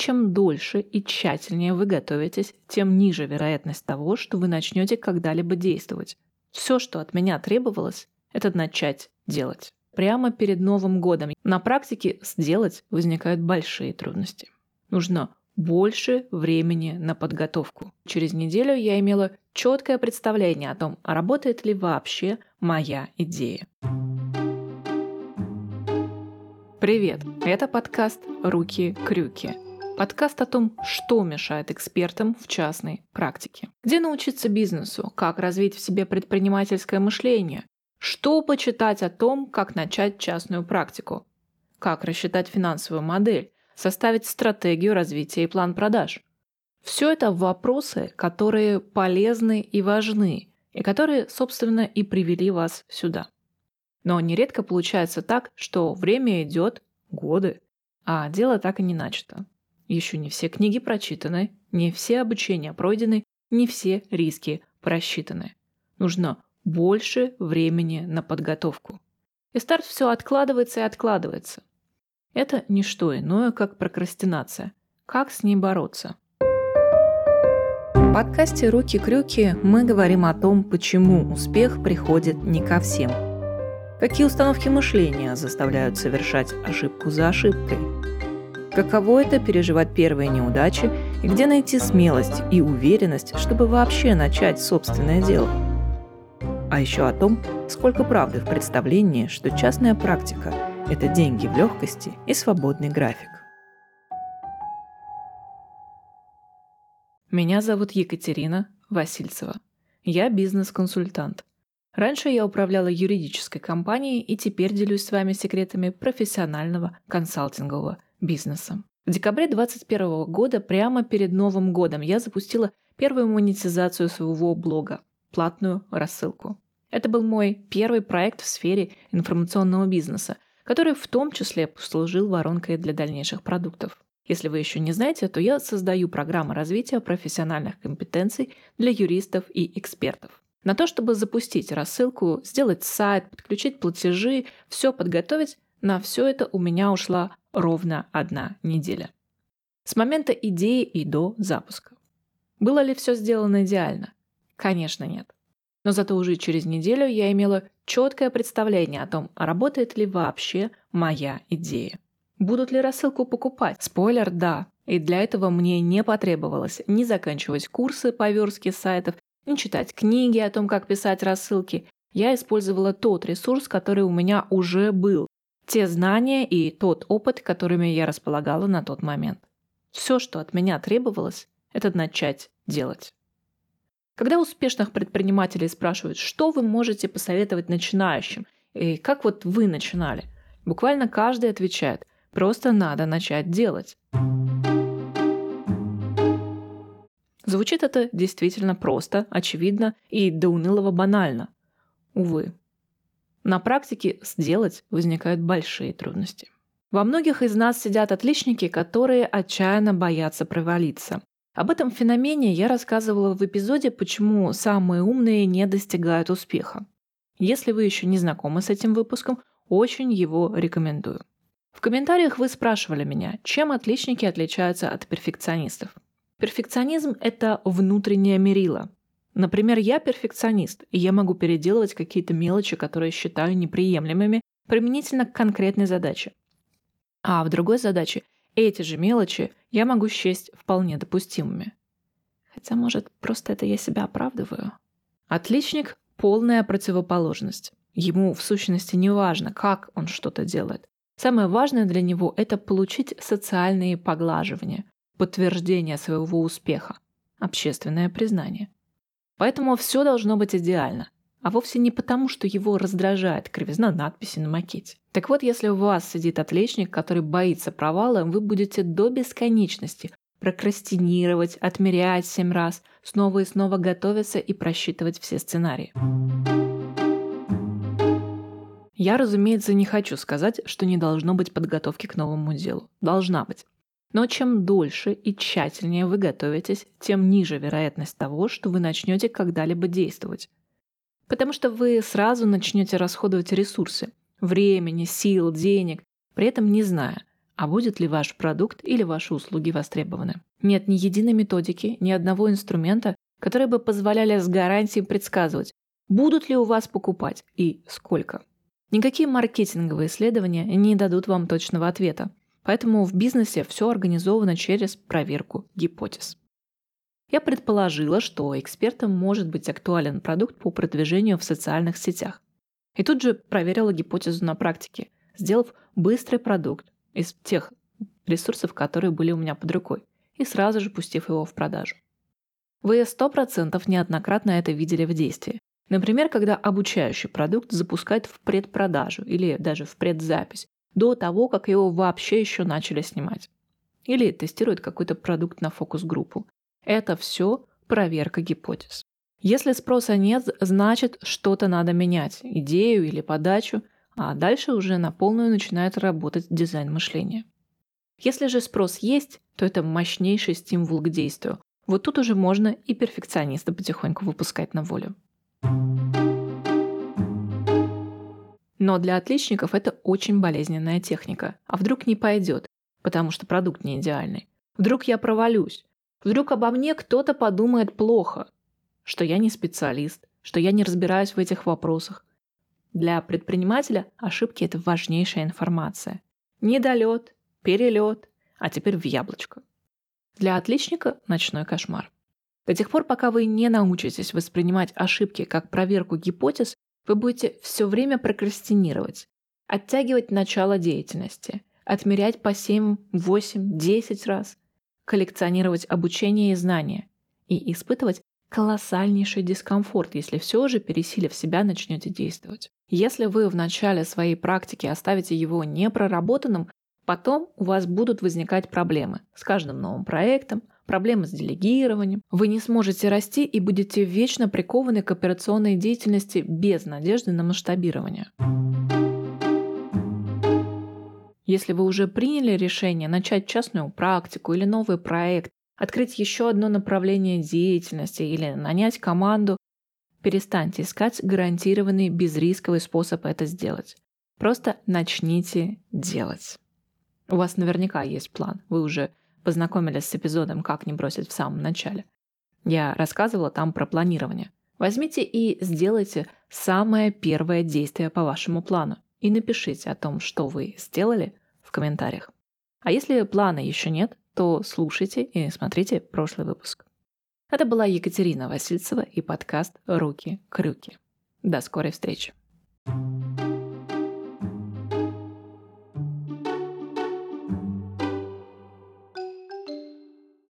чем дольше и тщательнее вы готовитесь, тем ниже вероятность того, что вы начнете когда-либо действовать. Все, что от меня требовалось, это начать делать. Прямо перед Новым годом на практике сделать возникают большие трудности. Нужно больше времени на подготовку. Через неделю я имела четкое представление о том, работает ли вообще моя идея. Привет! Это подкаст «Руки-крюки». Подкаст о том, что мешает экспертам в частной практике. Где научиться бизнесу, как развить в себе предпринимательское мышление, что почитать о том, как начать частную практику, как рассчитать финансовую модель, составить стратегию развития и план продаж. Все это вопросы, которые полезны и важны, и которые, собственно, и привели вас сюда. Но нередко получается так, что время идет, годы, а дело так и не начато. Еще не все книги прочитаны, не все обучения пройдены, не все риски просчитаны. Нужно больше времени на подготовку. И старт все откладывается и откладывается. Это не что иное, как прокрастинация. Как с ней бороться? В подкасте «Руки-крюки» мы говорим о том, почему успех приходит не ко всем. Какие установки мышления заставляют совершать ошибку за ошибкой – Каково это переживать первые неудачи и где найти смелость и уверенность, чтобы вообще начать собственное дело? А еще о том, сколько правды в представлении, что частная практика – это деньги в легкости и свободный график. Меня зовут Екатерина Васильцева. Я бизнес-консультант. Раньше я управляла юридической компанией и теперь делюсь с вами секретами профессионального консалтингового бизнеса. В декабре 2021 года, прямо перед Новым годом, я запустила первую монетизацию своего блога – платную рассылку. Это был мой первый проект в сфере информационного бизнеса, который в том числе послужил воронкой для дальнейших продуктов. Если вы еще не знаете, то я создаю программы развития профессиональных компетенций для юристов и экспертов. На то, чтобы запустить рассылку, сделать сайт, подключить платежи, все подготовить, на все это у меня ушла ровно одна неделя. С момента идеи и до запуска. Было ли все сделано идеально? Конечно, нет. Но зато уже через неделю я имела четкое представление о том, работает ли вообще моя идея. Будут ли рассылку покупать? Спойлер – да. И для этого мне не потребовалось ни заканчивать курсы по верстке сайтов, ни читать книги о том, как писать рассылки. Я использовала тот ресурс, который у меня уже был, те знания и тот опыт, которыми я располагала на тот момент. Все, что от меня требовалось, это начать делать. Когда успешных предпринимателей спрашивают, что вы можете посоветовать начинающим, и как вот вы начинали, буквально каждый отвечает, просто надо начать делать. Звучит это действительно просто, очевидно и до унылого банально. Увы, на практике сделать возникают большие трудности. Во многих из нас сидят отличники, которые отчаянно боятся провалиться. Об этом феномене я рассказывала в эпизоде «Почему самые умные не достигают успеха». Если вы еще не знакомы с этим выпуском, очень его рекомендую. В комментариях вы спрашивали меня, чем отличники отличаются от перфекционистов. Перфекционизм – это внутреннее мерило. Например, я перфекционист, и я могу переделывать какие-то мелочи, которые считаю неприемлемыми, применительно к конкретной задаче. А в другой задаче эти же мелочи я могу счесть вполне допустимыми. Хотя, может, просто это я себя оправдываю. Отличник – полная противоположность. Ему, в сущности, не важно, как он что-то делает. Самое важное для него – это получить социальные поглаживания, подтверждение своего успеха, общественное признание – Поэтому все должно быть идеально. А вовсе не потому, что его раздражает кривизна надписи на макете. Так вот, если у вас сидит отличник, который боится провала, вы будете до бесконечности прокрастинировать, отмерять семь раз, снова и снова готовиться и просчитывать все сценарии. Я, разумеется, не хочу сказать, что не должно быть подготовки к новому делу. Должна быть. Но чем дольше и тщательнее вы готовитесь, тем ниже вероятность того, что вы начнете когда-либо действовать. Потому что вы сразу начнете расходовать ресурсы – времени, сил, денег, при этом не зная, а будет ли ваш продукт или ваши услуги востребованы. Нет ни единой методики, ни одного инструмента, которые бы позволяли с гарантией предсказывать, будут ли у вас покупать и сколько. Никакие маркетинговые исследования не дадут вам точного ответа, поэтому в бизнесе все организовано через проверку гипотез. Я предположила, что экспертам может быть актуален продукт по продвижению в социальных сетях. И тут же проверила гипотезу на практике, сделав быстрый продукт из тех ресурсов, которые были у меня под рукой, и сразу же пустив его в продажу. Вы 100% неоднократно это видели в действии. Например, когда обучающий продукт запускают в предпродажу или даже в предзапись, до того, как его вообще еще начали снимать. Или тестируют какой-то продукт на фокус-группу. Это все проверка гипотез. Если спроса нет, значит что-то надо менять, идею или подачу, а дальше уже на полную начинает работать дизайн мышления. Если же спрос есть, то это мощнейший стимул к действию. Вот тут уже можно и перфекциониста потихоньку выпускать на волю. Но для отличников это очень болезненная техника. А вдруг не пойдет, потому что продукт не идеальный? Вдруг я провалюсь? Вдруг обо мне кто-то подумает плохо? Что я не специалист, что я не разбираюсь в этих вопросах. Для предпринимателя ошибки – это важнейшая информация. Недолет, перелет, а теперь в яблочко. Для отличника – ночной кошмар. До тех пор, пока вы не научитесь воспринимать ошибки как проверку гипотез, вы будете все время прокрастинировать, оттягивать начало деятельности, отмерять по 7, 8, 10 раз, коллекционировать обучение и знания и испытывать колоссальнейший дискомфорт, если все же, пересилив себя, начнете действовать. Если вы в начале своей практики оставите его непроработанным, потом у вас будут возникать проблемы с каждым новым проектом, проблемы с делегированием. Вы не сможете расти и будете вечно прикованы к операционной деятельности без надежды на масштабирование. Если вы уже приняли решение начать частную практику или новый проект, открыть еще одно направление деятельности или нанять команду, перестаньте искать гарантированный безрисковый способ это сделать. Просто начните делать. У вас наверняка есть план. Вы уже познакомились с эпизодом «Как не бросить в самом начале». Я рассказывала там про планирование. Возьмите и сделайте самое первое действие по вашему плану и напишите о том, что вы сделали в комментариях. А если плана еще нет, то слушайте и смотрите прошлый выпуск. Это была Екатерина Васильцева и подкаст «Руки-крюки». До скорой встречи. thank you